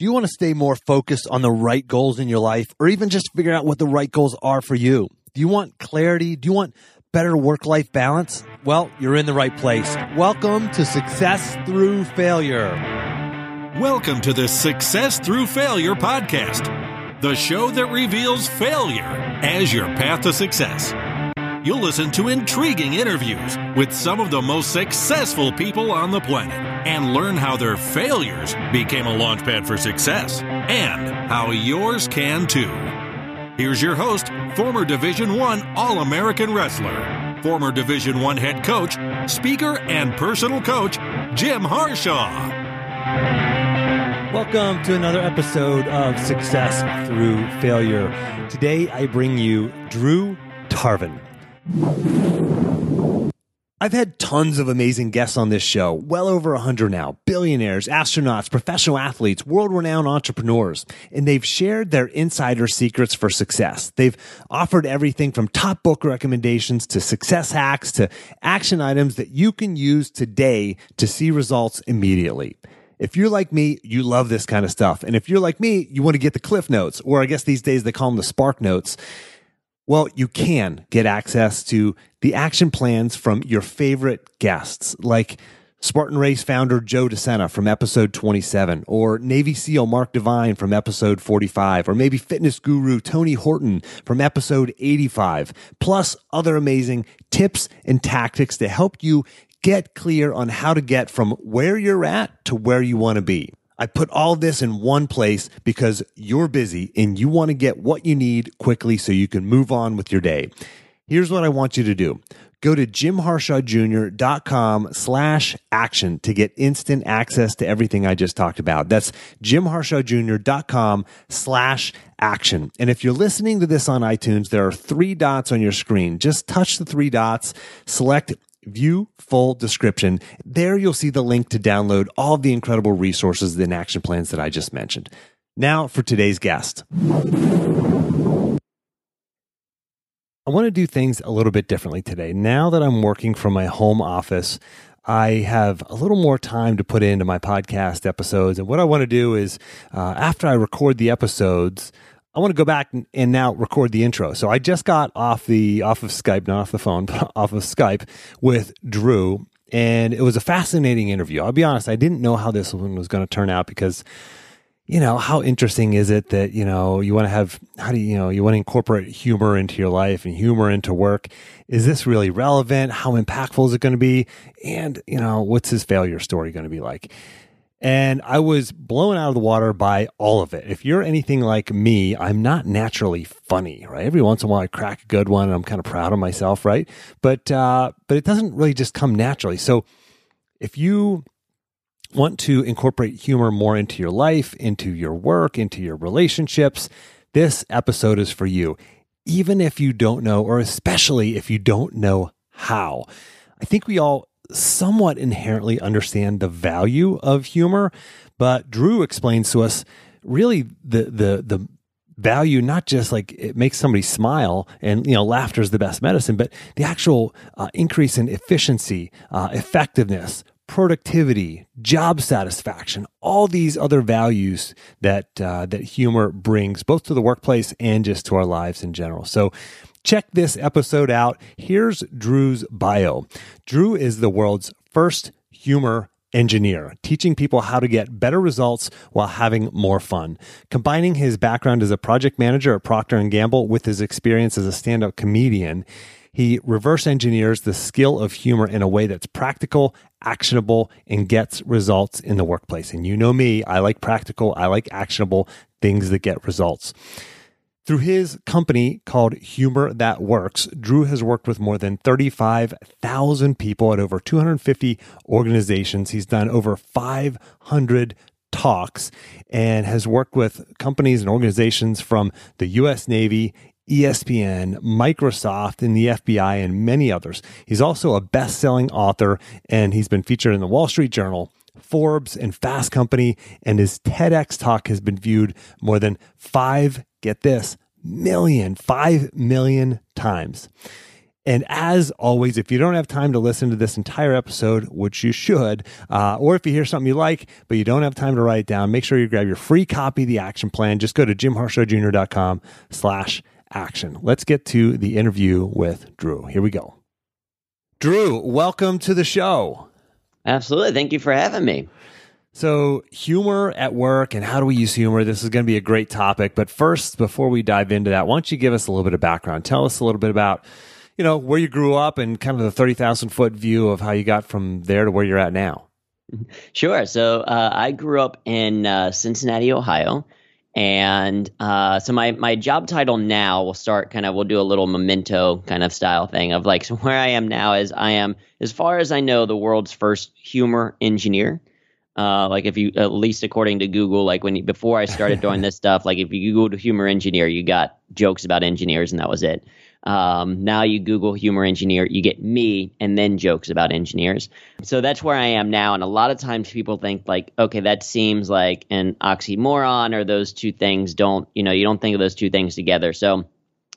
Do you want to stay more focused on the right goals in your life or even just figure out what the right goals are for you? Do you want clarity? Do you want better work life balance? Well, you're in the right place. Welcome to Success Through Failure. Welcome to the Success Through Failure podcast, the show that reveals failure as your path to success. You'll listen to intriguing interviews with some of the most successful people on the planet and learn how their failures became a launchpad for success and how yours can too. Here's your host, former Division 1 All-American wrestler, former Division 1 head coach, speaker and personal coach, Jim Harshaw. Welcome to another episode of Success Through Failure. Today I bring you Drew Tarvin. I've had tons of amazing guests on this show, well over a hundred now, billionaires, astronauts, professional athletes, world renowned entrepreneurs, and they've shared their insider secrets for success. They've offered everything from top book recommendations to success hacks to action items that you can use today to see results immediately. If you're like me, you love this kind of stuff. And if you're like me, you want to get the cliff notes, or I guess these days they call them the spark notes. Well, you can get access to the action plans from your favorite guests, like Spartan Race founder Joe DeSena from episode 27, or Navy SEAL Mark Divine from episode 45, or maybe fitness guru Tony Horton from episode 85, plus other amazing tips and tactics to help you get clear on how to get from where you're at to where you want to be. I put all this in one place because you're busy and you want to get what you need quickly so you can move on with your day. Here's what I want you to do. Go to jimharshawjr.com slash action to get instant access to everything I just talked about. That's jimharshawjr.com slash action. And if you're listening to this on iTunes, there are three dots on your screen. Just touch the three dots, select View full description. There you'll see the link to download all the incredible resources and action plans that I just mentioned. Now for today's guest. I want to do things a little bit differently today. Now that I'm working from my home office, I have a little more time to put into my podcast episodes. And what I want to do is, uh, after I record the episodes, I want to go back and now record the intro. So I just got off the off of Skype, not off the phone, but off of Skype with Drew, and it was a fascinating interview. I'll be honest, I didn't know how this one was going to turn out because you know, how interesting is it that, you know, you want to have, how do you, you know, you want to incorporate humor into your life and humor into work? Is this really relevant? How impactful is it going to be? And, you know, what's his failure story going to be like? And I was blown out of the water by all of it. If you're anything like me, I'm not naturally funny, right? Every once in a while I crack a good one and I'm kind of proud of myself, right? But uh, but it doesn't really just come naturally. So if you want to incorporate humor more into your life, into your work, into your relationships, this episode is for you. Even if you don't know, or especially if you don't know how. I think we all somewhat inherently understand the value of humor, but Drew explains to us really the the the value not just like it makes somebody smile and you know laughter is the best medicine but the actual uh, increase in efficiency uh, effectiveness productivity job satisfaction all these other values that uh, that humor brings both to the workplace and just to our lives in general. So Check this episode out. Here's Drew's bio. Drew is the world's first humor engineer, teaching people how to get better results while having more fun. Combining his background as a project manager at Procter & Gamble with his experience as a stand-up comedian, he reverse engineers the skill of humor in a way that's practical, actionable, and gets results in the workplace. And you know me, I like practical, I like actionable things that get results. Through his company called Humor That Works, Drew has worked with more than 35,000 people at over 250 organizations. He's done over 500 talks and has worked with companies and organizations from the US Navy, ESPN, Microsoft, and the FBI, and many others. He's also a best selling author, and he's been featured in the Wall Street Journal, Forbes, and Fast Company. And his TEDx talk has been viewed more than five get this, million, five million times. And as always, if you don't have time to listen to this entire episode, which you should, uh, or if you hear something you like, but you don't have time to write it down, make sure you grab your free copy of the action plan. Just go to jimharshawjr.com slash action. Let's get to the interview with Drew. Here we go. Drew, welcome to the show. Absolutely. Thank you for having me. So, humor at work and how do we use humor? This is going to be a great topic. But first, before we dive into that, why don't you give us a little bit of background? Tell us a little bit about, you know, where you grew up and kind of the 30,000 foot view of how you got from there to where you're at now. Sure. So, uh, I grew up in uh, Cincinnati, Ohio. And uh, so my my job title now will start kind of we'll do a little memento kind of style thing of like so where I am now is I am as far as I know the world's first humor engineer. Uh, like if you at least according to Google, like when you, before I started doing this stuff, like if you Googled humor engineer, you got jokes about engineers and that was it. Um, now you Google humor engineer, you get me and then jokes about engineers. So that's where I am now. And a lot of times people think like, okay, that seems like an oxymoron or those two things don't, you know, you don't think of those two things together. So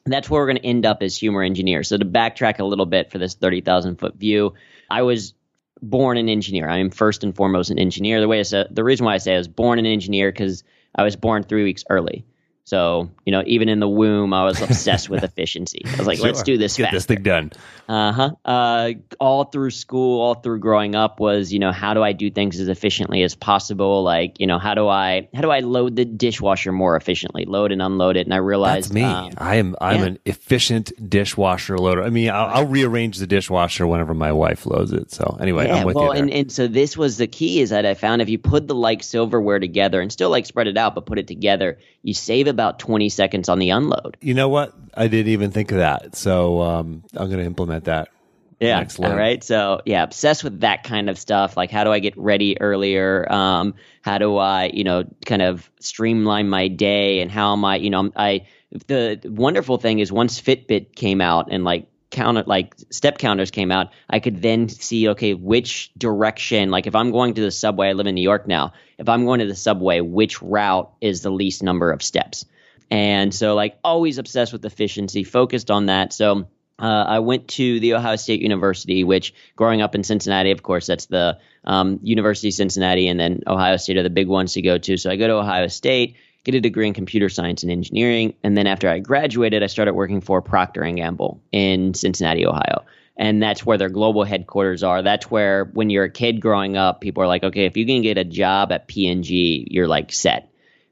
that's where we're going to end up as humor engineers. So to backtrack a little bit for this 30,000 foot view, I was born an engineer. I am first and foremost an engineer. The way I said, the reason why I say I was born an engineer because I was born three weeks early. So, you know, even in the womb, I was obsessed with efficiency. I was like, Sure. let's do this Get faster. this thing done. Uh-huh. Uh All through school, all through growing up was, you know, how do I do things as efficiently as possible? Like, you know, how do I how do I load the dishwasher more efficiently, load and unload it? And I realized That's me. um, I am. I'm yeah. an efficient dishwasher loader. I mean, I'll, I'll rearrange the dishwasher whenever my wife loads it. So anyway, yeah, I'm with well, and, and so this was the key is that I found if you put the like silverware together and still like spread it out, but put it together, you save about 20 seconds on the unload. you know what? I didn't even think of that. So um, I'm going to implement that. Yeah. All right. So yeah, obsessed with that kind of stuff. Like how do I get ready earlier? Um, how do I, you know, kind of streamline my day and how am I, you know, I the wonderful thing is once Fitbit came out and like count like step counters came out, I could then see okay which direction. Like if I'm going to the subway, I live in New York now. If I'm going to the subway, which route is the least number of steps? And so like always obsessed with efficiency, focused on that. So uh, I went to the Ohio State University, which growing up in Cincinnati, of course, that's the um, University of Cincinnati, and then Ohio State are the big ones to go to. So I go to Ohio State, get a degree in computer science and engineering, and then after I graduated, I started working for Procter and Gamble in Cincinnati, Ohio. And that's where their global headquarters are. That's where, when you're a kid growing up, people are like, okay, if you can get a job at P&G, you're like set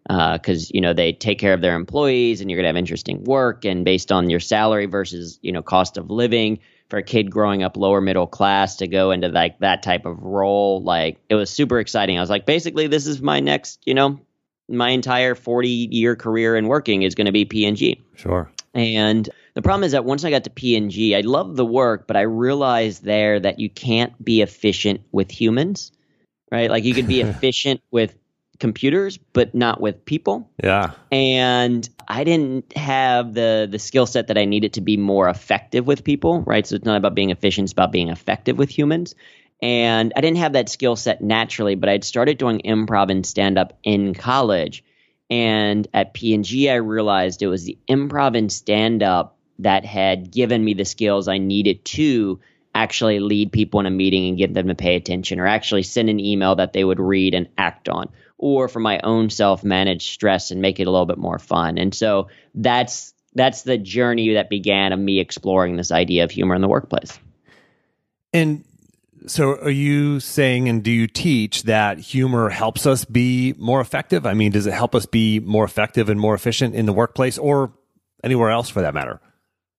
uh, because you know they take care of their employees and you're going to have interesting work and based on your salary versus you know cost of living for a kid growing up lower middle class to go into like that type of role like it was super exciting i was like basically this is my next you know my entire 40 year career in working is going to be P&G Sure. and the problem is that once I got to P&G, I loved the work, but I realized there that you can't be efficient with humans, right? Like you could be efficient with computers, but not with people. Yeah. And I didn't have the the skill set that I needed to be more effective with people, right? So it's not about being efficient; it's about being effective with humans. And I didn't have that skill set naturally, but I'd started doing improv and stand up in college. And at P&G, I realized it was the improv and stand up that had given me the skills I needed to actually lead people in a meeting and get them to pay attention, or actually send an email that they would read and act on, or for my own self manage stress and make it a little bit more fun. And so that's that's the journey that began of me exploring this idea of humor in the workplace. And so are you saying and do you teach that humor helps us be more effective? I mean, does it help us be more effective and more efficient in the workplace or anywhere else for that matter?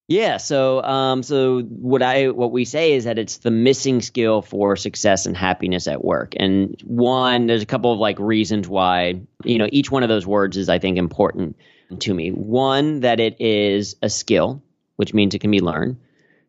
Yeah, so um, so what I what we say is that it's the missing skill for success and happiness at work. And one, there's a couple of like reasons why you know each one of those words is I think important to me. One, that it is a skill, which means it can be learned.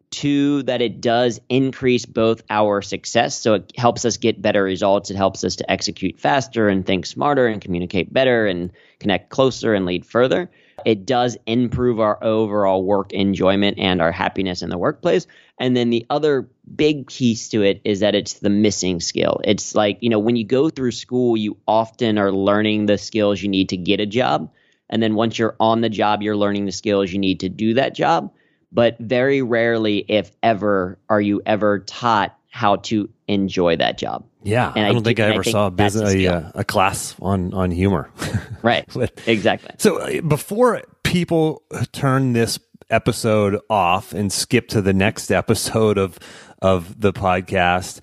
Two, that it does increase both our success, so it helps us get better results. It helps us to execute faster and think smarter and communicate better and connect closer and lead further. It does improve our overall work enjoyment and our happiness in the workplace. And then the other big piece to it is that it's the missing skill. It's like, you know, when you go through school, you often are learning the skills you need to get a job. And then once you're on the job, you're learning the skills you need to do that job. But very rarely, if ever, are you ever taught how to enjoy that job. Yeah, And I I don't think do- I I ever think saw a, business, a a, uh, a class on on humor. Right. Exactly. So uh, before people turn this episode off and skip to the next episode of of the podcast,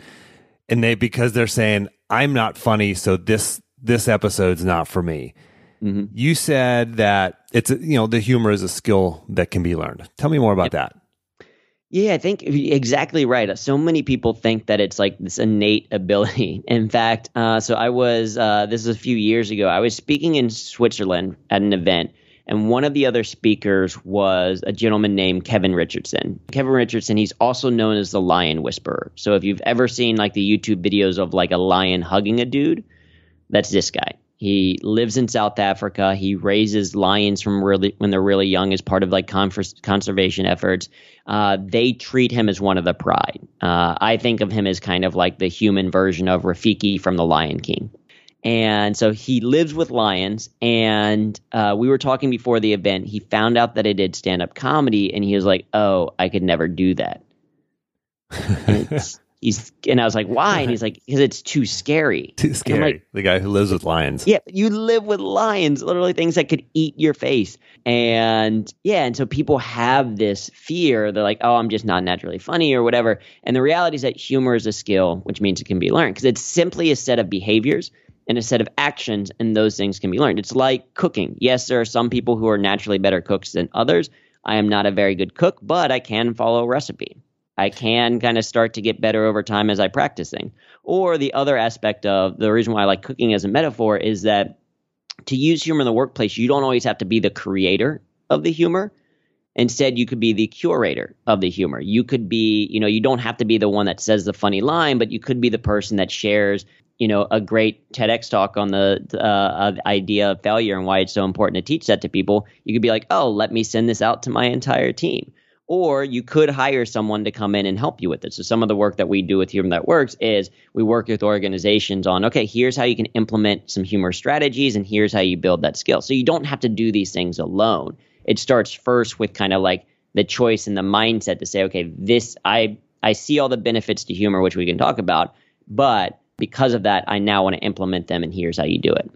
and they because they're saying I'm not funny, so this this episode's not for me. Mhm. You said that it's a- you know the humor is a skill that can be learned. Tell me more about that. Yeah, I think exactly right. So many people think that it's like this innate ability. In fact, uh, so I was, uh, this is a few years ago, I was speaking in Switzerland at an event, and one of the other speakers was a gentleman named Kevin Richardson. Kevin Richardson, he's also known as the lion whisperer. So if you've ever seen like the YouTube videos of like a lion hugging a dude, that's this guy. He lives in South Africa. He raises lions from really when they're really young as part of like confer- conservation efforts. Uh, they treat him as one of the pride. Uh, I think of him as kind of like the human version of Rafiki from The Lion King. And so he lives with lions. And uh, we were talking before the event. He found out that I did stand up comedy, and he was like, "Oh, I could never do that." It's, he's and I was like, "Why?" And he's like, "Because it's too scary." Too scary. like, the guy who lives with lions. yeah, you live with lions, literally things that could eat your face. And yeah, and so people have this fear. They're like, oh, I'm just not naturally funny or whatever. And the reality is that humor is a skill, which means it can be learned because it's simply a set of behaviors and a set of actions, and those things can be learned. It's like cooking. Yes, there are some people who are naturally better cooks than others. I am not a very good cook, but I can follow a recipe. I can kind of start to get better over time as I practice things. Or the other aspect of the reason why I like cooking as a metaphor is that to use humor in the workplace, you don't always have to be the creator of the humor. Instead, you could be the curator of the humor. You could be, you know, you don't have to be the one that says the funny line, but you could be the person that shares, you know, a great TEDx talk on the uh, uh, idea of failure and why it's so important to teach that to people. You could be like, oh, let me send this out to my entire team. Or you could hire someone to come in and help you with it. So some of the work that we do with Humor That Works is we work with organizations on, okay, here's how you can implement some humor strategies and here's how you build that skill. So you don't have to do these things alone. It starts first with kind of like the choice and the mindset to say, okay, this I I see all the benefits to humor, which we can talk about, but because of that, I now want to implement them and here's how you do it.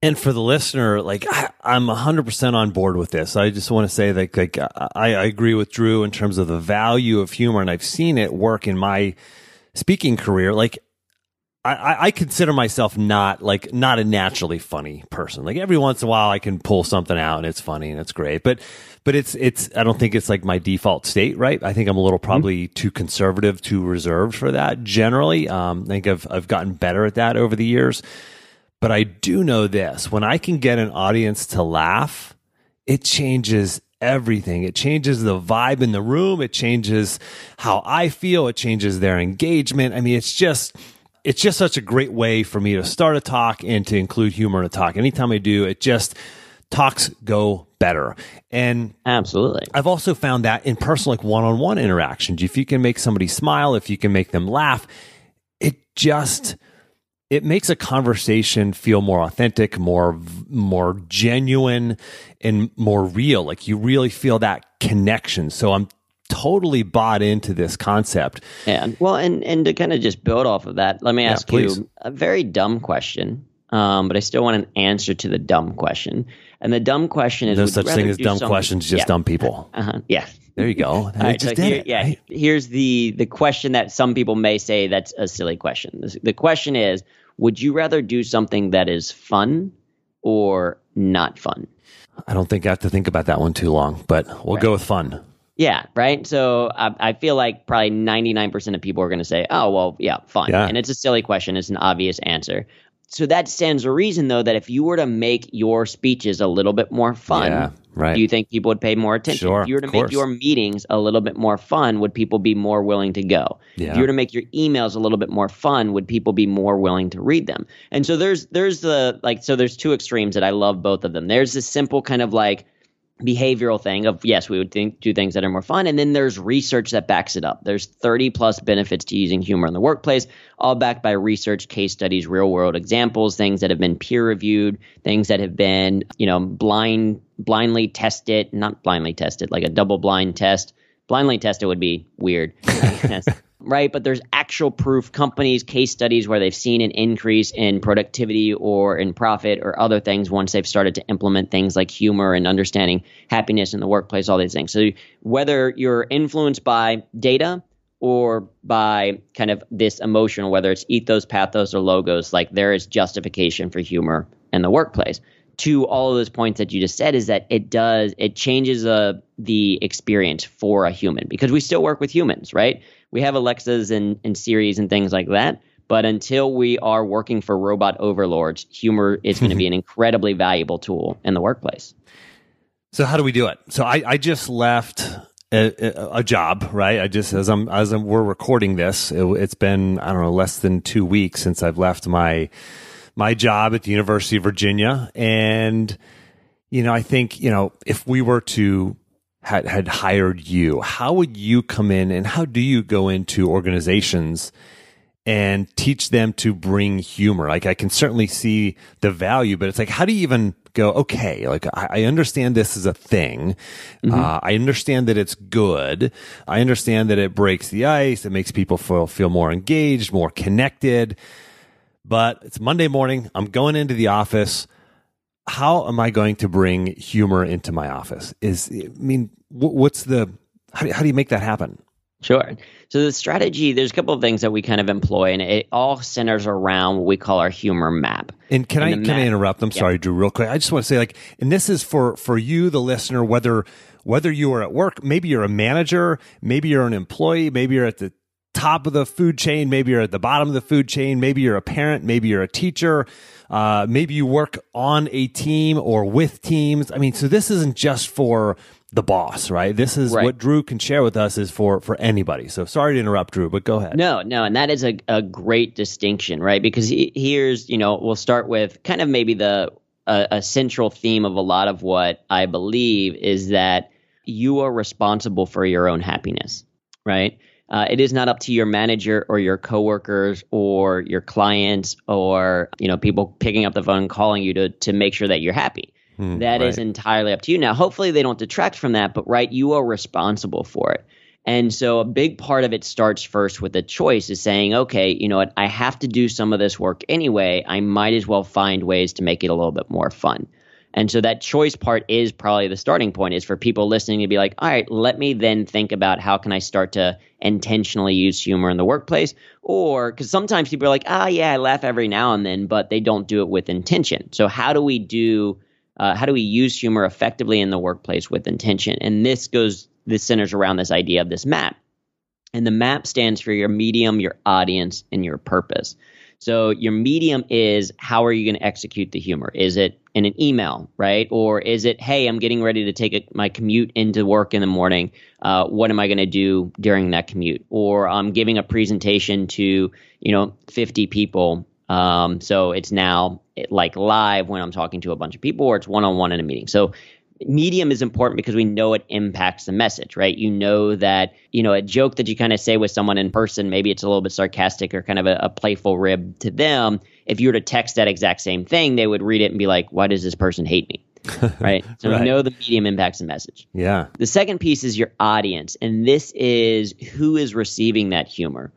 And for the listener, like I, I'm 100% on board with this. I just want to say that like I, I agree with Drew in terms of the value of humor, and I've seen it work in my speaking career. Like I- I, I consider myself not like not a naturally funny person. Like every once in a while, I can pull something out and it's funny and it's great. But but it's it's I don't think it's like my default state, right? I think I'm a little probably too conservative, too reserved for that. Generally, um, I think I've I've gotten better at that over the years. But I do know this: when I can get an audience to laugh, it changes everything. It changes the vibe in the room. It changes how I feel. It changes their engagement. I mean, it's just it's just such a great way for me to start a talk and to include humor in a talk. Anytime I do, it just talks go better. And Absolutely. I've also found that in personal, like one on one interactions, if you can make somebody smile, if you can make them laugh, it just it makes a conversation feel more authentic, more more genuine, and more real. Like you really feel that connection. So I'm totally bought into this concept. Yeah. Well, and and to kind of just build off of that, let me ask please. you a very dumb question. Um, but I still want an answer to the dumb question. And the dumb question is: No such thing as dumb some- questions, just yeah. dumb people. Uh-huh. Yeah. There you go. All right, so just did here, it, yeah, right? here's the the question that some people may say that's a silly question. The, question is: Would you rather do something that is fun or not fun? I don't think I have to think about that one too long, but we'll go with fun. Yeah, right. So I, I feel like probably 99% of people are going to say, oh, well, yeah, fun. Yeah. And it's a silly question. It's an obvious answer. So that stands to reason, though, that if you were to make your speeches a little bit more fun, Yeah, right. do you think people would pay more attention? Sure, if you were to make course. your meetings a little bit more fun, would people be more willing to go? If you were to make your emails a little bit more fun, would people be more willing to read them? And so there's there's the like so there's two extremes that I love both of them. There's this simple kind of like behavioral thing of yes we would think, do things that are more fun. And then there's research that backs it up. There's 30 plus benefits to using humor in the workplace all backed by research case studies real world examples things that have been peer reviewed things that have been you know blind blindly tested not blindly tested like a double blind test. Blindly tested would be weird right? But there's actual proof, companies, case studies where they've seen an increase in productivity or in profit or other things once they've started to implement things like humor and understanding happiness in the workplace, all these things. So whether you're influenced by data or by kind of this emotional, whether it's ethos, pathos, or logos, like there is justification for humor in the workplace. To all of those points that you just said, is that it does it changes uh, the experience for a human because we still work with humans, right? we have Alexas and, and Siris and things like that. But until we are working for robot overlords, humor is going to be an incredibly valuable tool in the workplace. So how do we do it? So I, I just left a, a, job, right? I just as I'm as I'm, we're recording this, it, it's been I don't know less than two weeks since I've left my my job at the University of Virginia, and you know I think you know if we were to had, had hired you, how would you come in and how do you go into organizations and teach them to bring humor? Like I can certainly see the value, but it's like, how do you even go, okay, like I, I understand this is a thing. Mm-hmm. Uh, I understand that it's good. I understand that it breaks the ice. It makes people feel, feel more engaged, more connected. But it's Monday morning. I'm going into the office how am I going to bring humor into my office? Is I mean, what's the how do, how do you make that happen? Sure. So the strategy, there's a couple of things that we kind of employ, and it all centers around what we call our humor map. And can and I can I interrupt? I'm yeah. sorry, Drew, real quick. I just want to say, like, and this is for for you, the listener, whether whether you are at work, maybe you're a manager, maybe you're an employee, maybe you're at the top of the food chain, maybe you're at the bottom of the food chain, maybe you're a parent, maybe you're a teacher, uh, maybe you work on a team or with teams. I mean, so this isn't just for the boss, right? This is right. what Drew can share with us is for for anybody. So sorry to interrupt, Drew, but go ahead. No, no, and that is a, a great distinction, right? Because he, here's, you know, we'll start with kind of maybe the a, a central theme of a lot of what I believe is that you are responsible for your own happiness, right? Uh, it is not up to your manager or your coworkers or your clients or you know people picking up the phone and calling you to to make sure that you're happy. Mm, that right. is entirely up to you. Now, hopefully, they don't detract from that, but right, you are responsible for it. And so, a big part of it starts first with a choice is saying, okay, you know what, I have to do some of this work anyway. I might as well find ways to make it a little bit more fun. And so that choice part is probably the starting point is for people listening to be like, all right, let me then think about how can I start to intentionally use humor in the workplace? Or because sometimes people are like, ah, yeah, I laugh every now and then, but they don't do it with intention. So how do we do, uh, how do we use humor effectively in the workplace with intention? And this goes, this centers around this idea of this map. And the map stands for your medium, your audience, and your purpose. So your medium is how are you going to execute the humor? Is it in an email, right? Or is it, hey, I'm getting ready to take a, my commute into work in the morning. Uh, what am I going to do during that commute? Or I'm giving a presentation to, you know, 50 people. Um, so it's now like live when I'm talking to a bunch of people, or it's one on one in a meeting. So medium is important because we know it impacts the message, right? You know that, you know, a joke that you kind of say with someone in person, maybe it's a little bit sarcastic or kind of a, a, playful rib to them. If you were to text that exact same thing, they would read it and be like, why does this person hate me? right. So right. we know the medium impacts the message. Yeah. The second piece is your audience. And this is who is receiving that humor.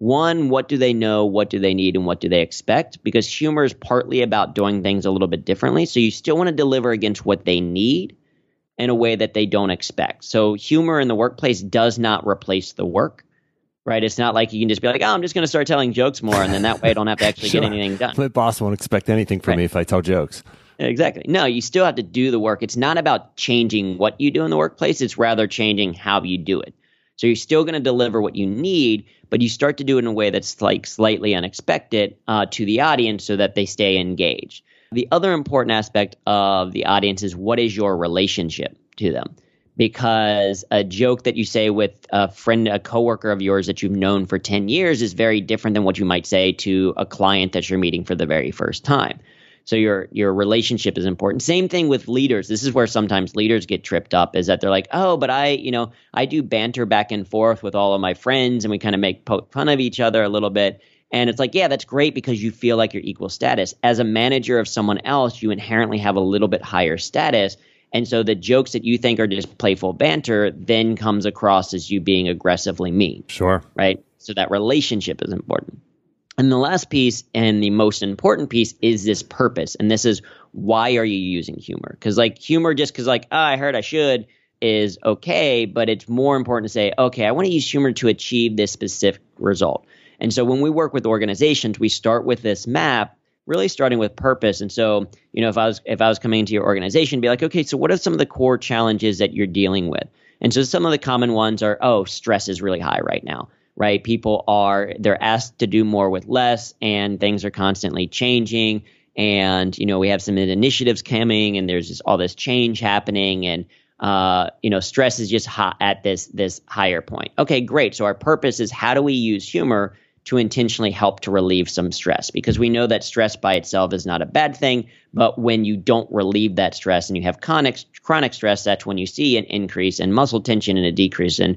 One, what do they know? What do they need? And what do they expect? Because humor is partly about doing things a little bit differently. So you still want to deliver against what they need in a way that they don't expect. So humor in the workplace does not replace the work, right? It's not like you can just be like, oh, I'm just going to start telling jokes more. And then that way I don't have to actually sure. get anything done. My boss won't expect anything from right. me if I tell jokes. Exactly. No, you still have to do the work. It's not about changing what you do in the workplace, it's rather changing how you do it. So you're still going to deliver what you need, but you start to do it in a way that's like slightly unexpected uh, to the audience so that they stay engaged. The other important aspect of the audience is what is your relationship to them? Because a joke that you say with a friend, a coworker of yours that you've known for 10 years is very different than what you might say to a client that you're meeting for the very first time. So your your relationship is important. Same thing with leaders. This is where sometimes leaders get tripped up is that they're like, "Oh, but I, you know, I do banter back and forth with all of my friends and we kind of make poke fun of each other a little bit." And it's like, yeah, that's great because you feel like you're equal status. As a manager of someone else, you inherently have a little bit higher status. And so the jokes that you think are just playful banter then comes across as you being aggressively mean. Sure. Right? So that relationship is important. And the last piece and the most important piece is this purpose. And this is why are you using humor? Because like humor, just because like, oh, I heard I should is okay, but it's more important to say, okay, I want to use humor to achieve this specific result. And so when we work with organizations, we start with this map, really starting with purpose. And so, you know, if I was if I was coming into your organization, be like, okay, so what are some of the core challenges that you're dealing with? And so some of the common ones are, oh, stress is really high right now right? People are they're asked to do more with less, and things are constantly changing. And you know, we have some initiatives coming, and there's just all this change happening, and uh, you know, stress is just hot at this this higher point. Okay, great. So our purpose is how do we use humor to intentionally help to relieve some stress because we know that stress by itself is not a bad thing but when you don't relieve that stress and you have chronic chronic stress that's when you see an increase in muscle tension and a decrease in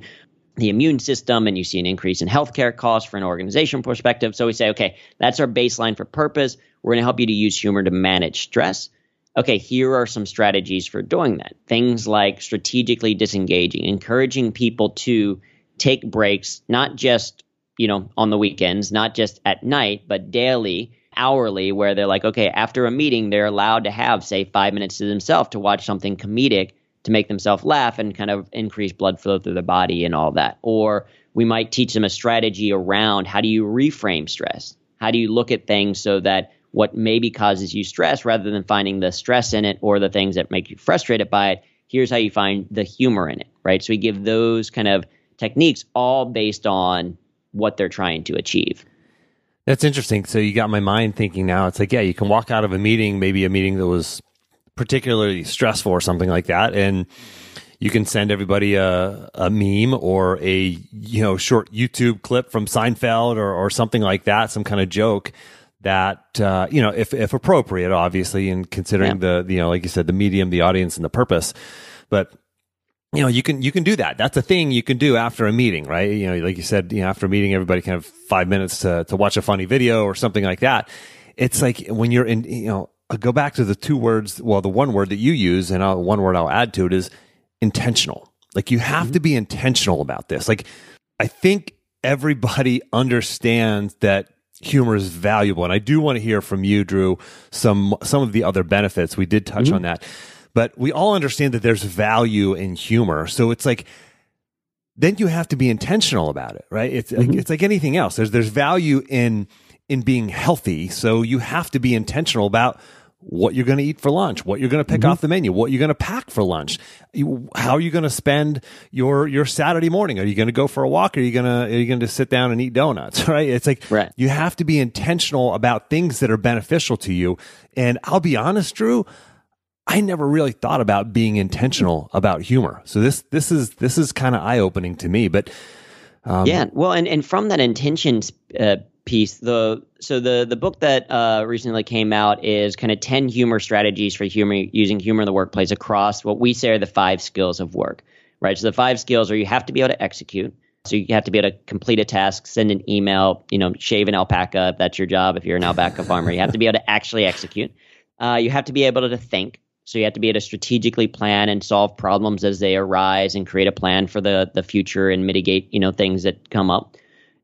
the immune system and you see an increase in healthcare costs for an organization perspective. So we say, okay, that's our baseline for purpose. We're going to help you to use humor to manage stress. Okay, here are some strategies for doing that. Things like strategically disengaging, encouraging people to take breaks, not just, you know, on the weekends, not just at night, but daily, hourly, where they're like, okay, after a meeting, they're allowed to have, say, five minutes to themselves to watch something comedic to make themselves laugh and kind of increase blood flow through the body and all that. Or we might teach them a strategy around how do you reframe stress? How do you look at things so that what maybe causes you stress rather than finding the stress in it or the things that make you frustrated by it, here's how you find the humor in it, right? So we give those kind of techniques all based on what they're trying to achieve. That's interesting. So you got my mind thinking now. It's like, yeah, you can walk out of a meeting, maybe a meeting that was particularly stressful or something like that and you can send everybody a, a meme or a you know short YouTube clip from Seinfeld or, or something like that, some kind of joke that uh, you know if if appropriate, obviously, and considering yeah. the you know like you said the medium, the audience, and the purpose. But you know you can you can do that. That's a thing you can do after a meeting, right? You know, like you said, you know, after a meeting, everybody can have five minutes to to watch a funny video or something like that. It's like when you're in you know I'll go back to the two words, well, the one word that you use, and I'll, one word I'll add to it is intentional. Like you have mm-hmm. to be intentional about this. Like I think everybody understands that humor is valuable, and I do want to hear from you, Drew, some some of the other benefits. We did touch mm-hmm. on that, but we all understand that there's value in humor. So it's like then you have to be intentional about it, right? It's mm-hmm. like, it's like anything else. There's there's value in in being healthy, so you have to be intentional about what you're going to eat for lunch, what you're going to pick mm-hmm. off the menu, what you're going to pack for lunch, how are you going to spend your your Saturday morning? Are you going to go for a walk? Are you going to are you going to sit down and eat donuts? Right? It's like right. you have to be intentional about things that are beneficial to you. And I'll be honest, Drew, I never really thought about being intentional about humor. So this this is this is kind of eye opening to me. But um, yeah, well, and and from that intention uh, piece. The so the the book that uh, recently came out is kind of ten humor strategies for humor using humor in the workplace across what we say are the five skills of work. Right. So the five skills are you have to be able to execute. So you have to be able to complete a task, send an email, you know, shave an alpaca if that's your job. If you're an alpaca farmer, you have to be able to actually execute. Uh, you have to be able to think. So you have to be able to strategically plan and solve problems as they arise and create a plan for the the future and mitigate, you know, things that come up.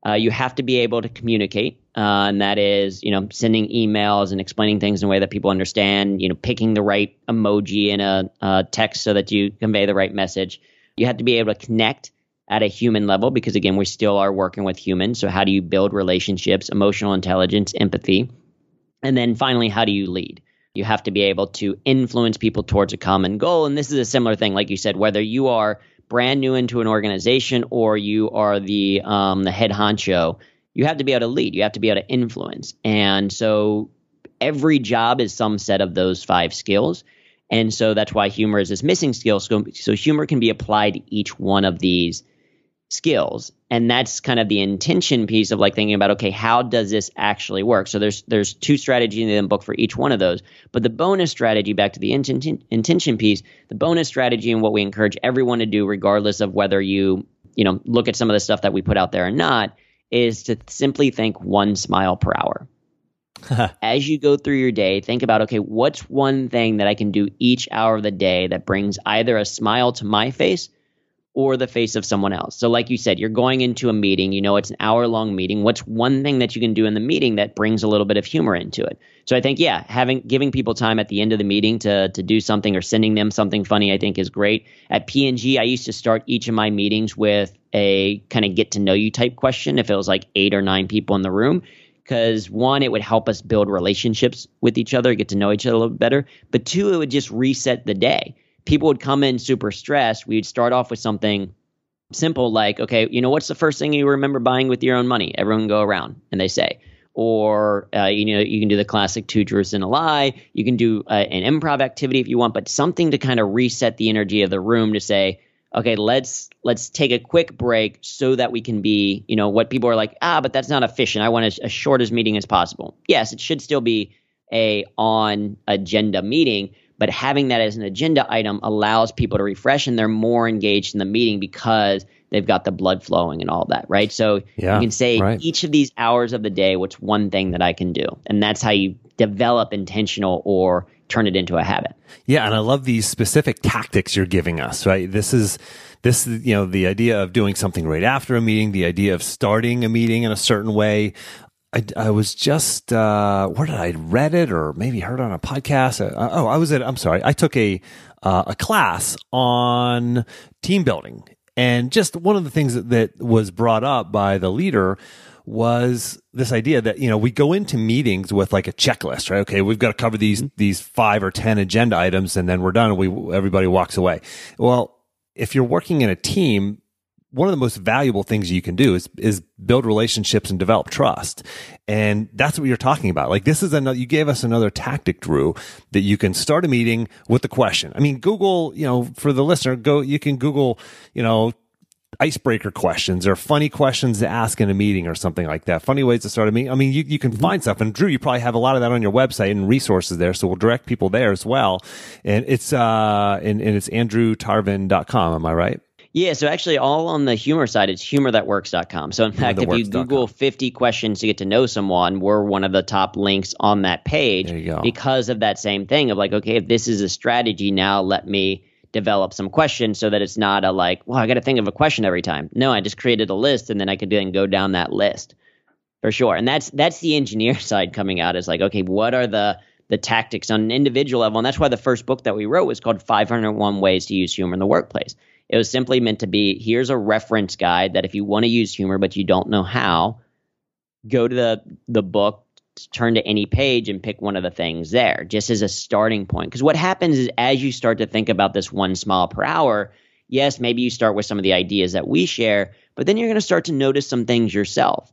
Uh, you have to be able to communicate, uh, and that is, you know, sending emails and explaining things in a way that people understand. You know, picking the right emoji in a, a text so that you convey the right message. You have to be able to connect at a human level because, again, we still are working with humans. So, how do you build relationships, emotional intelligence, empathy, and then finally, how do you lead? You have to be able to influence people towards a common goal. And this is a similar thing, like you said, whether you are brand new into an organization or you are the um, the head honcho, you have to be able to lead. You have to be able to influence. And so every job is some set of those five skills. And so that's why humor is this missing skill. So, so humor can be applied to each one of these skills. And that's kind of the intention piece of like thinking about okay how does this actually work? So there's there's two strategies in the book for each one of those. But the bonus strategy back to the intention intention piece the bonus strategy and what we encourage everyone to do regardless of whether you you know look at some of the stuff that we put out there or not is to simply think one smile per hour. As you go through your day, think about okay, what's one thing that I can do each hour of the day that brings either a smile to my face or the face of someone else. So, like you said, you're going into a meeting, you know, it's an hour long meeting. What's one thing that you can do in the meeting that brings a little bit of humor into it? So, I think, yeah, having giving people time at the end of the meeting to, to do something or sending them something funny, I think is great. At P&G, I used to start each of my meetings with a kind of get to know you type question if it was like eight or nine people in the room because one, it would help us build relationships with each other, get to know each other a little better. But two, it would just reset the day people would come in super stressed. We'd start off with something simple like, okay, you know, what's the first thing you remember buying with your own money? Everyone go around and they say. Or uh, you know, you can do the classic two truths and a lie. You can do uh, an improv activity if you want, but something to kind of reset the energy of the room to say, okay, let's let's take a quick break so that we can be, you know, what people are like, ah, but that's not efficient. I want as, as short as meeting as possible. Yes, it should still be a on agenda meeting, but having that as an agenda item allows people to refresh and they're more engaged in the meeting because they've got the blood flowing and all that, right? So yeah, you can say right. each of these hours of the day, what's one thing that I can do? And that's how you develop intentional or turn it into a habit. Yeah, and I love these specific tactics you're giving us, right? This is this you know the idea of doing something right after a meeting the idea of starting a meeting in a certain way I, I was just uh, where did I read it or maybe heard on a podcast? Uh, oh, I was at. I'm sorry. I took a uh, a class on team building, and just one of the things that, that was brought up by the leader was this idea that you know we go into meetings with like a checklist, right? Okay, we've got to cover these mm-hmm. these five or ten agenda items, and then we're done. And we everybody walks away. Well, if you're working in a team, one of the most valuable things you can do is is build relationships and develop trust. And that's what you're talking about. Like this is another you gave us another tactic, Drew, that you can start a meeting with the question. I mean, Google, you know, for the listener, go you can Google, you know, icebreaker questions or funny questions to ask in a meeting or something like that. Funny ways to start a meeting. I mean, you, you can mm-hmm. find stuff. And Drew, you probably have a lot of that on your website and resources there. So we'll direct people there as well. And it's, uh, and, and it's andrewtarvin.com. Am I right? Yeah, so actually, all on the humor side, it's humorthatworks.com. So, in fact, if you Google 50 questions to get to know someone, we're one of the top links on that page because of that same thing of like, okay, if this is a strategy, now let me develop some questions so that it's not a like, well, I got to think of a question every time. No, I just created a list and then I could then go down that list for sure. And that's that's the engineer side coming out is like, okay, what are the the tactics on an individual level? And that's why the first book that we wrote was called 501 Ways to Use Humor in the Workplace it was simply meant to be here's a reference guide that if you want to use humor but you don't know how, go to the the book, turn to any page and pick one of the things there, just as a starting point. Because what happens is as you start to think about this one smile per hour, yes, maybe you start with some of the ideas that we share, but then you're going to start to notice some things yourself.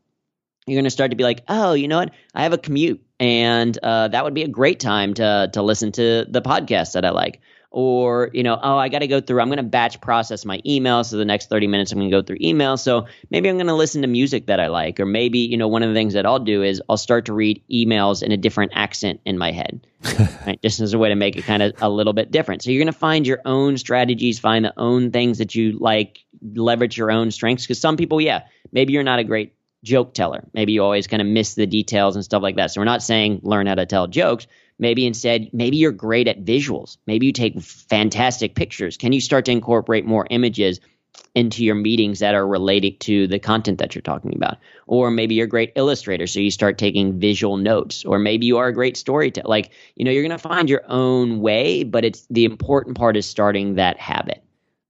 You're going to start to be like, oh, you know what? I have a commute, and uh, that would be a great time to to listen to the podcast that I like or you know oh i got to go through i'm going to batch process my email so the next 30 minutes i'm going to go through email. So maybe i'm going to listen to music that i like or maybe you know one of the things that i'll do is i'll start to read emails in a different accent in my head right? Just as a way to make it kind of a little bit different. So you're going to find your own strategies find the own things that you like leverage your own strengths because some people yeah maybe you're not a great joke teller. Maybe you always kind of miss the details and stuff like that. So we're not saying learn how to tell jokes Maybe instead, maybe you're great at visuals. Maybe you take fantastic pictures. Can you start to incorporate more images into your meetings that are related to the content that you're talking about? Or maybe you're a great illustrator, so you start taking visual notes. Or maybe you are a great storyteller. Like, you know, you're going to find your own way, but it's the important part is starting that habit.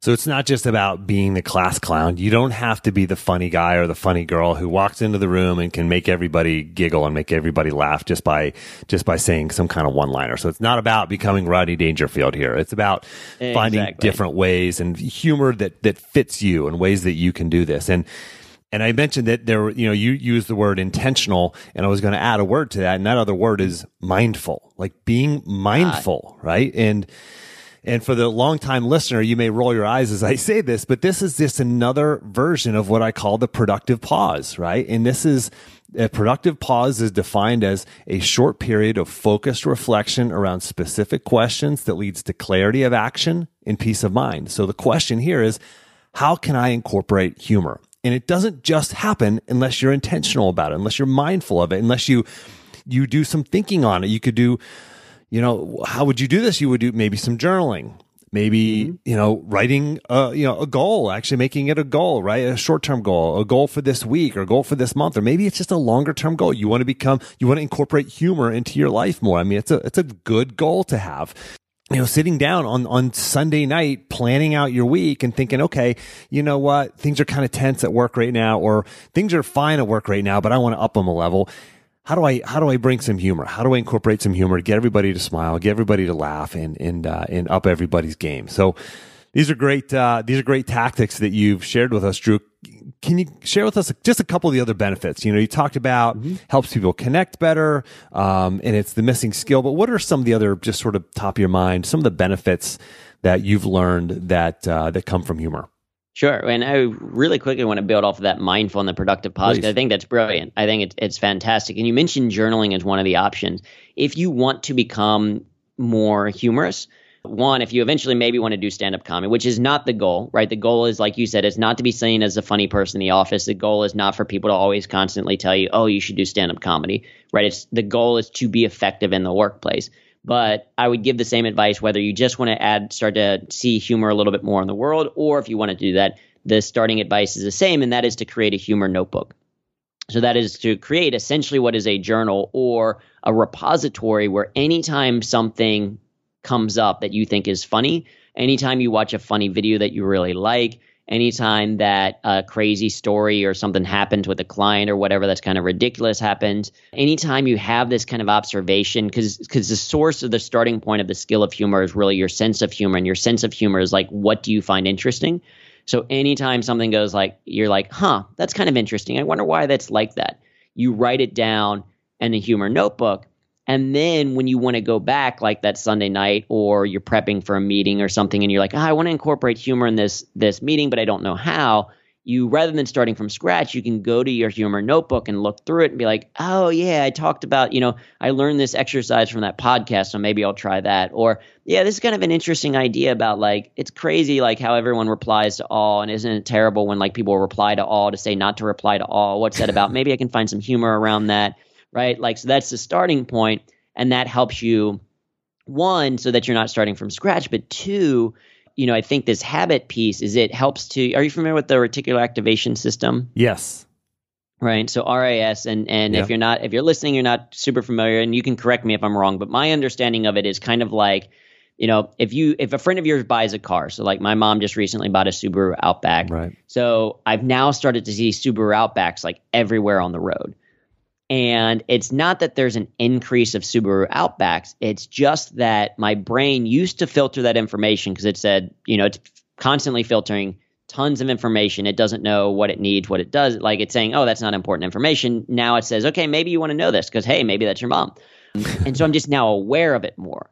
So it's not just about being the class clown. You don't have to be the funny guy or the funny girl who walks into the room and can make everybody giggle and make everybody laugh just by just by saying some kind of one liner. So it's not about becoming Rodney Dangerfield here. It's about exactly. finding different ways and humor that that fits you and ways that you can do this. And and I mentioned that there, you know, you use the word intentional, and I was going to add a word to that, and that other word is mindful, like being ah. mindful, right? And And for the longtime listener, you may roll your eyes as I say this, but this is just another version of what I call the productive pause, right? And this is a productive pause is defined as a short period of focused reflection around specific questions that leads to clarity of action and peace of mind. So the question here is, how can I incorporate humor? And it doesn't just happen unless you're intentional about it, unless you're mindful of it, unless you you do some thinking on it. You could do, you know, how would you do this? You would do maybe some journaling, maybe mm-hmm. you know writing a you know a goal actually making it a goal right a short-term goal a goal for this week or a goal for this month or maybe it's just a longer-term goal you want to become you want to incorporate humor into your life more i mean it's a it's a good goal to have you know, sitting down on, on Sunday night, planning out your week and thinking, okay, you know what? Things are kind of tense at work right now, or things are fine at work right now, but I want to up them a level. How do I, how do I bring some humor? How do I incorporate some humor to get everybody to smile, get everybody to laugh and, and, uh, and up everybody's game? So these are great, uh, these are great tactics that you've shared with us, Drew can you share with us just a couple of the other benefits? You know, you talked about mm-hmm. helps people connect better, um, and it's the missing skill. But what are some of the other, just sort of top of your mind, some of the benefits that you've learned that uh, that come from humor? Sure, and I really quickly want to build off of that mindful and the productive pause. I think that's brilliant. I think it's it's fantastic. And you mentioned journaling as one of the options. If you want to become more humorous, one, if you eventually maybe want to do stand up comedy, which is not the goal, right? The goal is, like you said, it's not to be seen as a funny person in the office. The goal is not for people to always constantly tell you, oh, you should do stand up comedy, right? It's the goal is to be effective in the workplace. But I would give the same advice whether you just want to add, start to see humor a little bit more in the world, or if you want to do that, the starting advice is the same, and that is to create a humor notebook. So that is to create essentially what is a journal or a repository where anytime something comes up that you think is funny, anytime you watch a funny video that you really like, anytime that a crazy story or something happens with a client or whatever that's kind of ridiculous happens, anytime you have this kind of observation, because because the source of the starting point of the skill of humor is really your sense of humor, and your sense of humor is like what do you find interesting. So anytime something goes like you're like, huh, that's kind of interesting. I wonder why that's like that. You write it down in a humor notebook and then when you want to go back, like that Sunday night, or you're prepping for a meeting or something, and you're like, oh, I want to incorporate humor in this this meeting, but I don't know how. You rather than starting from scratch, you can go to your humor notebook and look through it and be like, oh yeah, I talked about, you know, I learned this exercise from that podcast, so maybe I'll try that. Or yeah, this is kind of an interesting idea about like it's crazy like how everyone replies to all, and isn't it terrible when like people reply to all to say not to reply to all? What's that about? maybe I can find some humor around that right? Like, so that's the starting point, and that helps you one so that you're not starting from scratch, but two, you know, I think this habit piece is it helps to. Are you familiar with the reticular activation system? Yes. Right. So RAS, and and if you're not, if you're listening, you're not super familiar, and you can correct me if I'm wrong, but my understanding of it is kind of like you know, if you if a friend of yours buys a car, so like my mom just recently bought a Subaru Outback. Right. So I've now started to see Subaru Outbacks like everywhere on the road. And it's not that there's an increase of Subaru Outbacks. It's just that my brain used to filter that information because it said, you know, it's constantly filtering tons of information. It doesn't know what it needs, what it does. Like it's saying, oh, that's not important information. Now it says, okay, maybe you want to know this because, hey, maybe that's your mom. and so I'm just now aware of it more.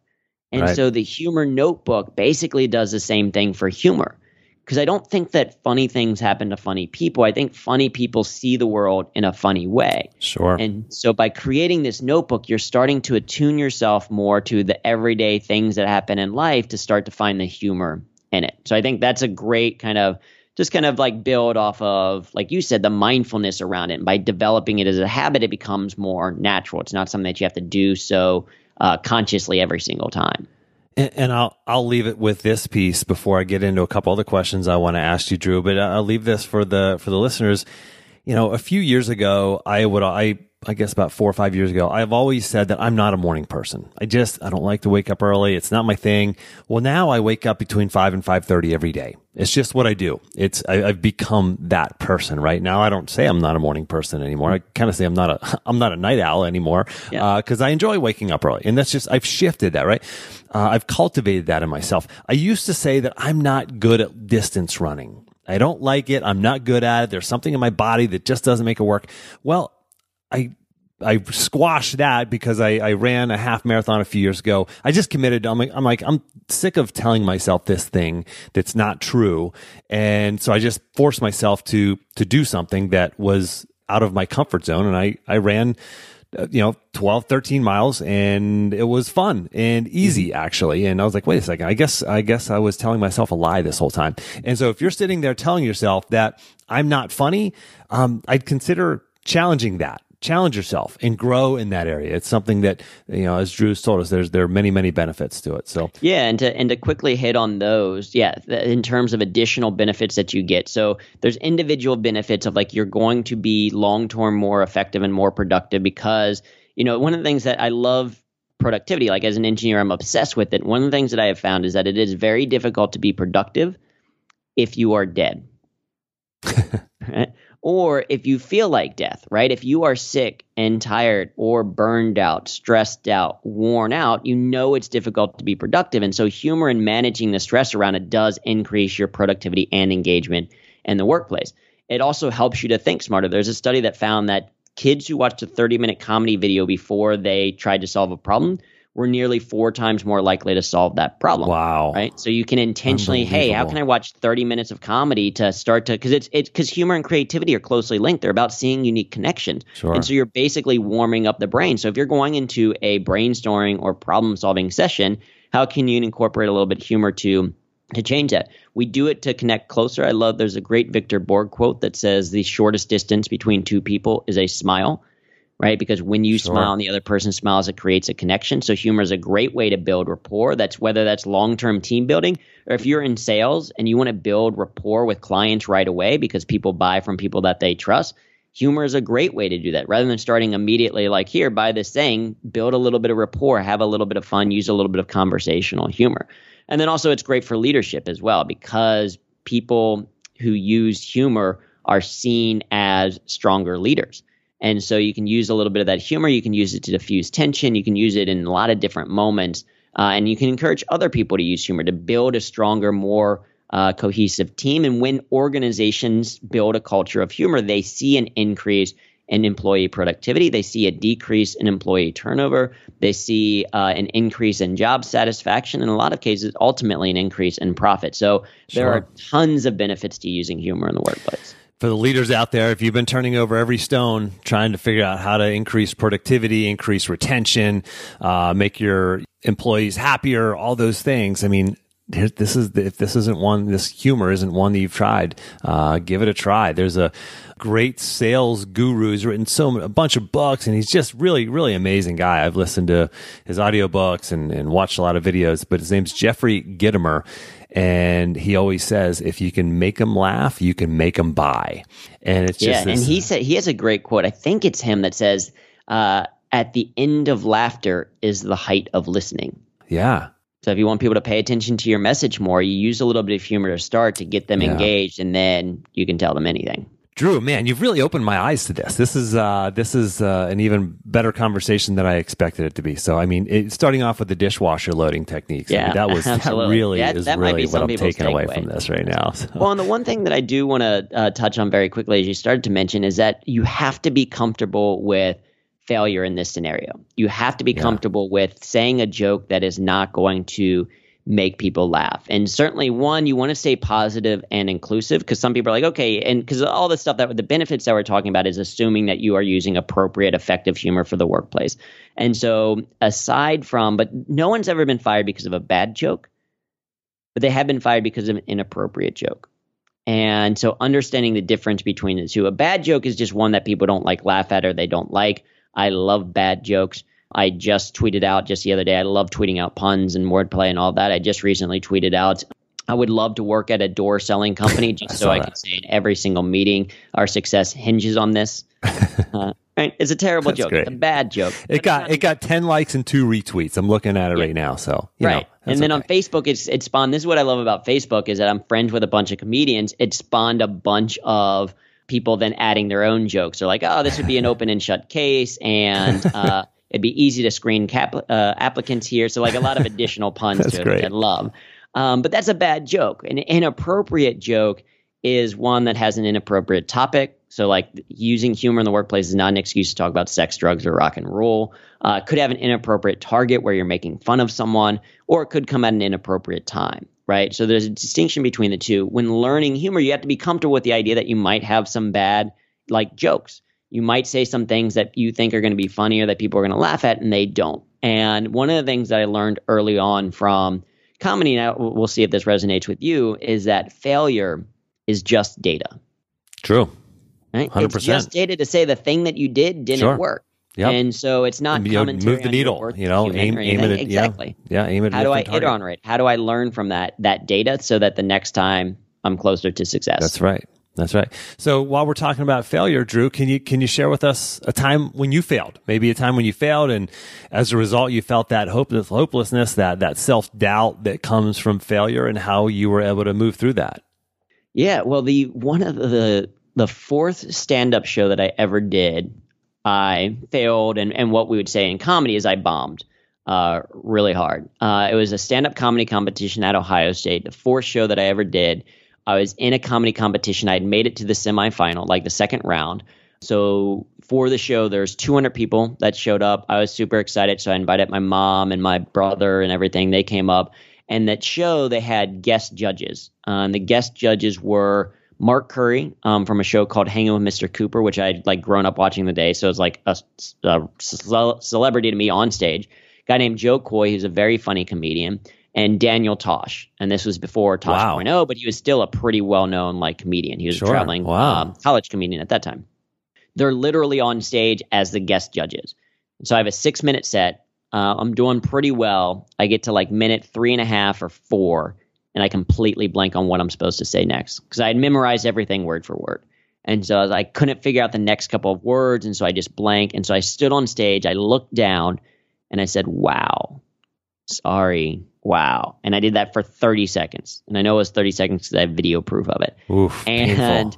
And right. so the humor notebook basically does the same thing for humor because I don't think that funny things happen to funny people. I think funny people see the world in a funny way. Sure. And so by creating this notebook, you're starting to attune yourself more to the everyday things that happen in life to start to find the humor in it. So I think that's a great kind of just kind of like build off of, like you said, the mindfulness around it. And by developing it as a habit, it becomes more natural. It's not something that you have to do so uh, consciously every single time. And, and, I'll I'll leave it with this piece before I get into a couple other questions I want to ask you, Drew. But I'll leave this for the for the listeners. You know, a few years ago, I would I I guess about four or five years ago, I've always said that I'm not a morning person. I just I don't like to wake up early. It's not my thing. Well, now I wake up between five and five thirty every day. It's just what I do. It's I, have become that person. Right now, I don't say I'm not a morning person anymore. I kind of say I'm not a I'm not a night owl anymore because yeah. uh, I enjoy waking up early, and that's just I've shifted that. Right, uh, I've cultivated that in myself. I used to say that I'm not good at distance running. I don't like it. I'm not good at it. There's something in my body that just doesn't make it work. Well, I I squashed that because I, I ran a half marathon a few years ago. I just committed. I'm like, I'm like, I'm sick of telling myself this thing that's not true. And so I just forced myself to, to do something that was out of my comfort zone. And I, I ran, uh, you know 12 13 miles and it was fun and easy mm-hmm. actually and i was like wait a second i guess i guess i was telling myself a lie this whole time and so if you're sitting there telling yourself that i'm not funny um, i'd consider challenging that challenge yourself and grow in that area. It's something that you know, as Drew's told us, there's there are many many benefits to it. So yeah, and to and to quickly hit on those, yeah, in terms of additional benefits that you get. So there's individual benefits of like you're going to be long term more effective and more productive because you know one of the things that I love productivity like as an engineer i'm obsessed with it one of the things that i have found is that it is very difficult to be productive if you are dead right? Or if you feel like death, right? If you are sick and tired or burned out, stressed out, worn out, you know it's difficult to be productive. And so, humor and managing the stress around it does increase your productivity and engagement in the workplace. It also helps you to think smarter. There's a study that found that kids who watched a 30 minute comedy video before they tried to solve a problem we're nearly four times more likely to solve that problem. Wow. Right. So you can intentionally, hey, how can I watch 30 minutes of comedy to start to, because it's, it's, because humor and creativity are closely linked. They're about seeing unique connections. Sure. And so you're basically warming up the brain. So if you're going into a brainstorming or problem solving session, how can you incorporate a little bit of humor to, to change that? We do it to connect closer. I love, there's a great Victor Borge quote that says the shortest distance between two people is a smile right? Because when you sure. smile and the other person smiles, it creates a connection. So humor is a great way to build rapport. That's whether that's long term team building or if you're in sales and you want to build rapport with clients right away because people buy from people that they trust. Humor is a great way to do that. Rather than starting immediately like here, buy this thing, build a little bit of rapport, have a little bit of fun, use a little bit of conversational humor. And then also it's great for leadership as well because people who use humor are seen as stronger leaders. And so you can use a little bit of that humor. You can use it to diffuse tension. You can use it in a lot of different moments. Uh, and you can encourage other people to use humor to build a stronger, more uh, cohesive team. And when organizations build a culture of humor, they see an increase in employee productivity. They see a decrease in employee turnover. They see uh, an increase in job satisfaction. In a lot of cases, ultimately an increase in profit. So there are tons of benefits to using humor in the workplace for the leaders out there, if you've been turning over every stone trying to figure out how to increase productivity, increase retention, uh, make your employees happier, all those things, I mean, this is if this isn't one, this humor isn't one that you've tried. Uh, give it a try. There's a great sales guru who's written so a bunch of books, and he's just really, really amazing guy. I've listened to his audiobooks and, and watched a lot of videos, but his name's Jeffrey Gitomer and he always says, if you can make them laugh, you can make them buy. And it's just yeah. and he said he has a great quote. I think it's him that says, uh, "At the end of laughter is the height of listening." Yeah. So if you want people to pay attention to your message more, you use a little bit of humor to start to get them yeah. engaged, and then you can tell them anything. Drew, man, you've really opened my eyes to this. This is uh, this is uh, an even better conversation than I expected it to be. So, I mean, it, starting off with the dishwasher loading techniques, yeah, I mean, that was absolutely. that really that, is that really what I'm taking away away from this right now. So. Well, and the one thing that I do want to uh, touch on very quickly, as you started to mention, is that you have to be comfortable with failure in this scenario. You have to be yeah. comfortable with saying a joke that is not going to make people laugh. And certainly, one, you want to stay positive and inclusive because some people are like, okay, and because all the stuff that the benefits that we're talking about is assuming that you are using appropriate, effective humor for the workplace. And so, aside from, but no one's ever been fired because of a bad joke, but they have been fired because of an inappropriate joke. And so, understanding the difference between the two, a bad joke is just one that people don't like laugh at or they don't like. I love bad jokes. I just tweeted out just the other day. I love tweeting out puns and wordplay and all that. I just recently tweeted out. I would love to work at a door selling company just I so I that. can say in every single meeting, our success hinges on this. Uh, right? It's a terrible That's joke. Great. It's a bad joke. It got it got ten likes and two retweets. I'm looking at it yeah. right now. So right. Know, and then okay. on Facebook, it's it spawned. This is what I love about Facebook is that I'm friends with a bunch of comedians. It spawned a bunch of people then adding their own jokes. They're like, oh, this would be an open and shut case, and uh, It'd be easy to screen cap, uh, applicants here. So like a lot of additional puns to it, which I love. Um, but that's a bad joke. An inappropriate joke is one that has an inappropriate topic, So, like using humor in the workplace is not an excuse to talk about sex, drugs, or rock and roll. Uh, could have an inappropriate target where you're making fun of someone, or it could come at an inappropriate time, right? So, there's a distinction between the two. When learning humor, you have to be comfortable with the idea that you might have some bad, like jokes. You might say some things that you think are going to be funny or that people are going to laugh at, and they don't. And one of the things that I learned early on from comedy, now we'll see if this resonates with you, is that failure is just data. True. Right? 100%. It's just data to say the thing that you did didn't sure. work. Yep. And so it's not you know, move the needle, you know, aim, aim at it. Exactly. Yeah. yeah aim at How do I target. iterate on it? How do I learn from that that data so that the next time I'm closer to success? That's right. That's right. So while we're talking about failure, Drew, can you can you share with us a time when you failed? Maybe a time when you failed, and as a result, you felt that hopeless, hopelessness, that that self doubt that comes from failure, and how you were able to move through that. Yeah, well, the one of the the fourth stand up show that I ever did, I failed, and and what we would say in comedy is I bombed uh, really hard. Uh, it was a stand up comedy competition at Ohio State, the fourth show that I ever did. I was in a comedy competition. I had made it to the semifinal, like the second round. So for the show, there's 200 people that showed up. I was super excited, so I invited my mom and my brother and everything. They came up, and that show they had guest judges. And the guest judges were Mark Curry um, from a show called Hanging with Mr. Cooper, which I'd like grown up watching the day, so it's like a, a celebrity to me on stage. A guy named Jo Koy, who's a very funny comedian, and Daniel Tosh. And this was before Tosh wow. 0, but he was still a pretty well known like comedian. He was sure. a traveling wow. um, college comedian at that time. They're literally on stage as the guest judges. So I have a six minute set uh, I'm doing pretty well. I get to like minute three and a half or four, and I completely blank on what I'm supposed to say next because I had memorized everything word for word. And so I couldn't figure out the next couple of words, and so I just blank. And so I stood on stage, I looked down, and I said, "Wow, sorry, wow." And I did that for 30 seconds, and I know it was 30 seconds because I have video proof of it. Oof, and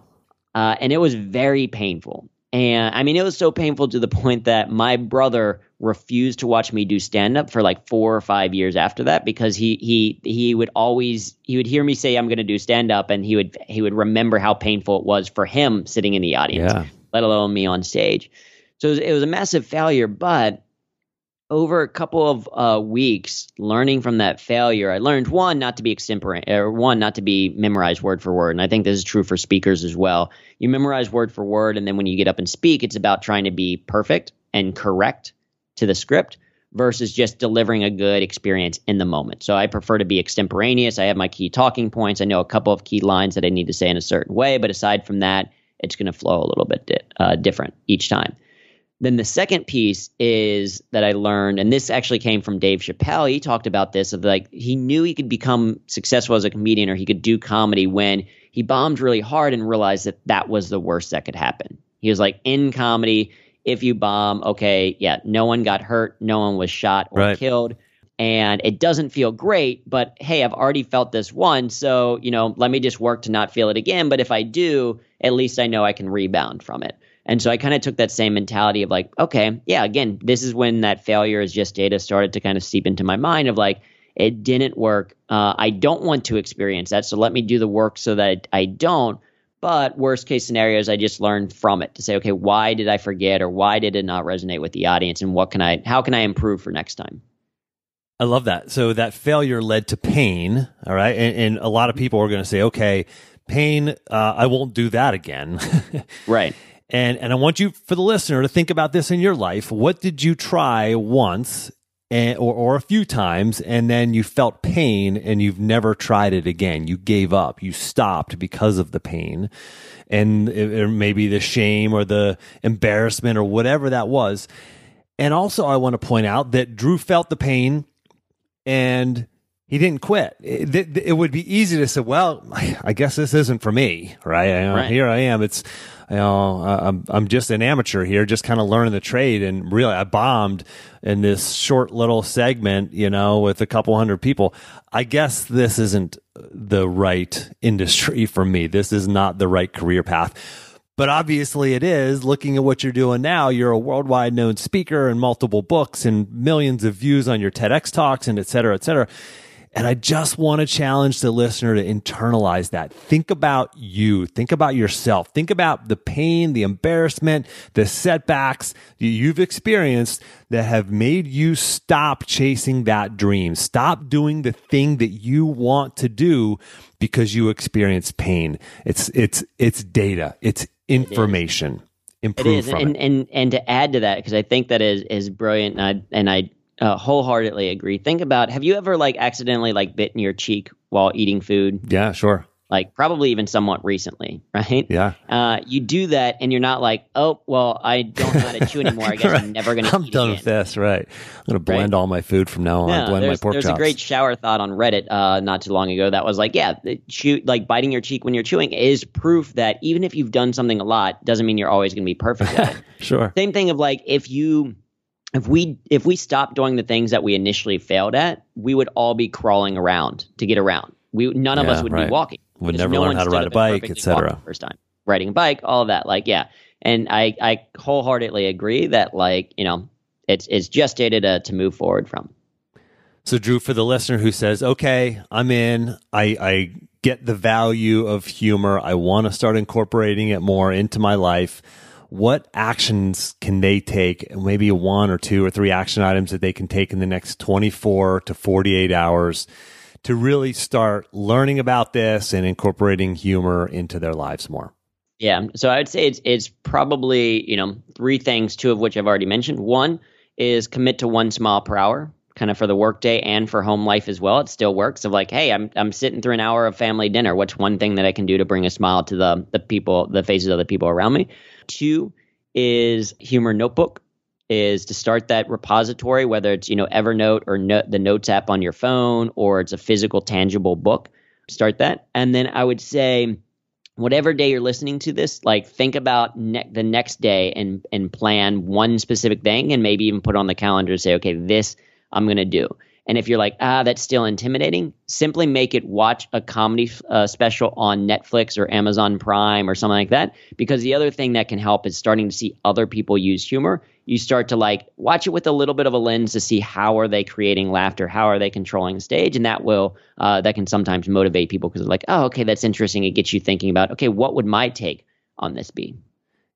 uh, and it was very painful. And I mean, it was so painful to the point that my brother refused to watch me do stand up for like four or five years after that because he he he would always he would hear me say I'm going to do stand up and he would he would remember how painful it was for him sitting in the audience, yeah. let alone me on stage. So it was, it was, a massive failure, but over a couple of uh, weeks learning from that failure, I learned one not to be extemporaneous, or one not to be memorized word for word, and I think this is true for speakers as well. You memorize word for word, and then when you get up and speak, it's about trying to be perfect and correct to the script versus just delivering a good experience in the moment. So I prefer to be extemporaneous. I have my key talking points. I know a couple of key lines that I need to say in a certain way, but aside from that, it's going to flow a little bit di- uh, different each time. Then the second piece is that I learned, and this actually came from Dave Chappelle. He talked about this of like he knew he could become successful as a comedian or he could do comedy when he bombed really hard and realized that that was the worst that could happen. He was like in comedy, if you bomb, okay, yeah, no one got hurt, no one was shot or right. killed. And it doesn't feel great, but hey, I've already felt this once. So, you know, let me just work to not feel it again. But if I do, at least I know I can rebound from it. And so I kind of took that same mentality of like, okay, yeah, again, this is when that failure is just data started to kind of seep into my mind of like, it didn't work. Uh, I don't want to experience that. So let me do the work so that I don't. But worst case scenarios, I just learned from it to say, okay, why did I forget or why did it not resonate with the audience and what can I, how can I improve for next time? I love that. So that failure led to pain. All right. And, and a lot of people are going to say, okay, pain, uh, I won't do that again. right. And, and I want you, for the listener, to think about this in your life. What did you try once and, or, or a few times, and then you felt pain and you've never tried it again. You gave up, you stopped because of the pain and eh, it, maybe the shame or the embarrassment or whatever that was. And also, I want to point out that Drew felt the pain and he didn't quit. Eh, it, it, would be easy to say, well, I guess this isn't for me, right? right. Here I am. It's, you know, I'm, I'm just an amateur here, just kind of learning the trade. And really, I bombed in this short little segment, you know, with a couple hundred people. I guess this isn't the right industry for me. This is not the right career path. But obviously it is. Looking at what you're doing now, you're a worldwide known speaker and multiple books and millions of views on your TEDx talks and et cetera, et cetera And I just want to challenge the listener to internalize that. Think about you. Think about yourself. Think about the pain, the embarrassment, the setbacks that you've experienced that have made you stop chasing that dream. Stop doing the thing that you want to do because you experience pain. It's, it's, it's data. It's information. Improve it is. from and, it. and and to add to that because i think that is is brilliant and i and i uh, wholeheartedly agree think about have you ever like accidentally like bitten your cheek while eating food Yeah, sure. like probably even somewhat recently right Yeah. uh, you do that and you're not like oh well i don't know how to chew anymore i guess i'm never gonna I'm eat done again. with this. Right. I'm gonna blend all my food from now on. No, blend my pork there's chops. a great shower thought on Reddit uh, not too long ago that was like, yeah, chew, like biting your cheek when you're chewing is proof that even if you've done something a lot, doesn't mean you're always going to be perfect at it. Sure. Same thing of like if you if we if we stopped doing the things that we initially failed at, we would all be crawling around to get around. We none of Yeah, us would right. be walking. Would never no learn how to ride a bike, perfectly et cetera. walked the First time riding a bike, all of that. Like yeah, and I I wholeheartedly agree that like you know it's it's just data to to move forward from. So, Drew, for the listener who says, "Okay, I'm in. I, I get the value of humor. I want to start incorporating it more into my life." What actions can they take? Maybe one or two or three action items that they can take in the next 24 to 48 hours to really start learning about this and incorporating humor into their lives more. Yeah. So I would say it's it's probably, you know, three things, two of which I've already mentioned. One is commit to one smile per hour, kind of for the workday and for home life as well. It still works of like, hey, I'm I'm sitting through an hour of family dinner. What's one thing that I can do to bring a smile to the the people, the faces of the people around me? Two is humor notebook is to start that repository, whether it's you know Evernote or no, the Notes app on your phone or it's a physical, tangible book. Start that, and then I would say, whatever day you're listening to this, like think about ne- the next day and and plan one specific thing, and maybe even put on the calendar say, okay, this I'm gonna do. And if you're like, ah, that's still intimidating, simply make it watch a comedy uh, special on Netflix or Amazon Prime or something like that. Because the other thing that can help is starting to see other people use humor. You start to like watch it with a little bit of a lens to see how are they creating laughter, how are they controlling the stage, and that will uh, that can sometimes motivate people because they're like, oh, okay, that's interesting. It gets you thinking about, okay, what would my take on this be?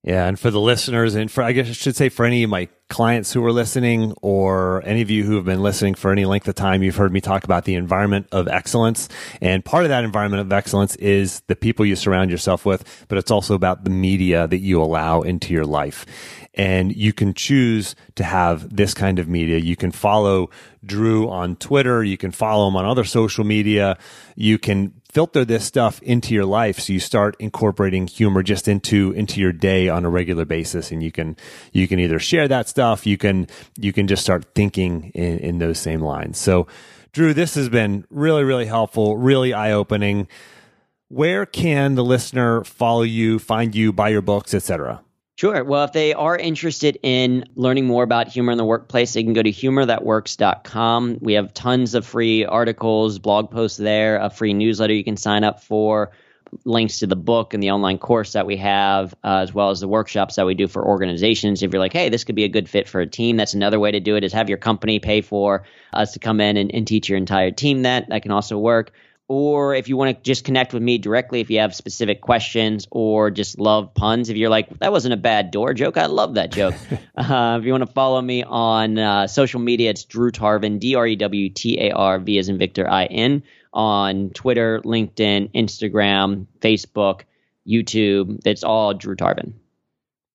Yeah, and for the listeners, and for I guess I should say for any of my clients who are listening, or any of you who have been listening for any length of time, you've heard me talk about the environment of excellence. And part of that environment of excellence is the people you surround yourself with, but it's also about the media that you allow into your life. And you can choose to have this kind of media. You can follow Drew on Twitter. You can follow him on other social media. You can filter this stuff into your life so you start incorporating humor just into into your day on a regular basis and you can you can either share that stuff you can you can just start thinking in in those same lines so drew this has been really really helpful really eye-opening where can the listener follow you find you buy your books etc Sure. Well, if they are interested in learning more about humor in the workplace, they can go to humorthatworks.com. We have tons of free articles, blog posts there, a free newsletter you can sign up for, links to the book and the online course that we have, uh, as well as the workshops that we do for organizations. If you're like, hey, this could be a good fit for a team, that's another way to do it is have your company pay for us to come in and, and teach your entire team that. That can also work or if you want to just connect with me directly if you have specific questions or just love puns if you're like that wasn't a bad door joke i love that joke. Uh, if you want to follow me on uh, social media it's drew tarvin d-r-e-w-t-a-r-v as in victor i-n on twitter linkedin instagram facebook youtube it's all drew tarvin.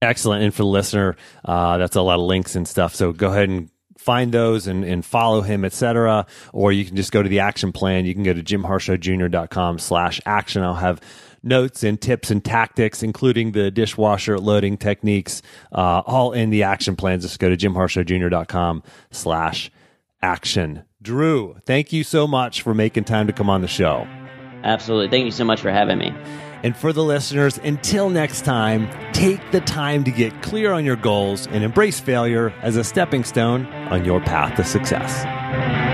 Excellent and for the listener. Uh, that's a lot of links and stuff so go ahead and find those and, and follow him, etc. Or you can just go to the action plan. You can go to jimharshawjr.com slash action. I'll have notes and tips and tactics, including the dishwasher loading techniques, uh, all in the action plans. Just go to jimharshawjr.com slash action. Drew, thank you so much for making time to come on the show. absolutely thank you so much for having me And for the listeners, until next time, take the time to get clear on your goals and embrace failure as a stepping stone on your path to success.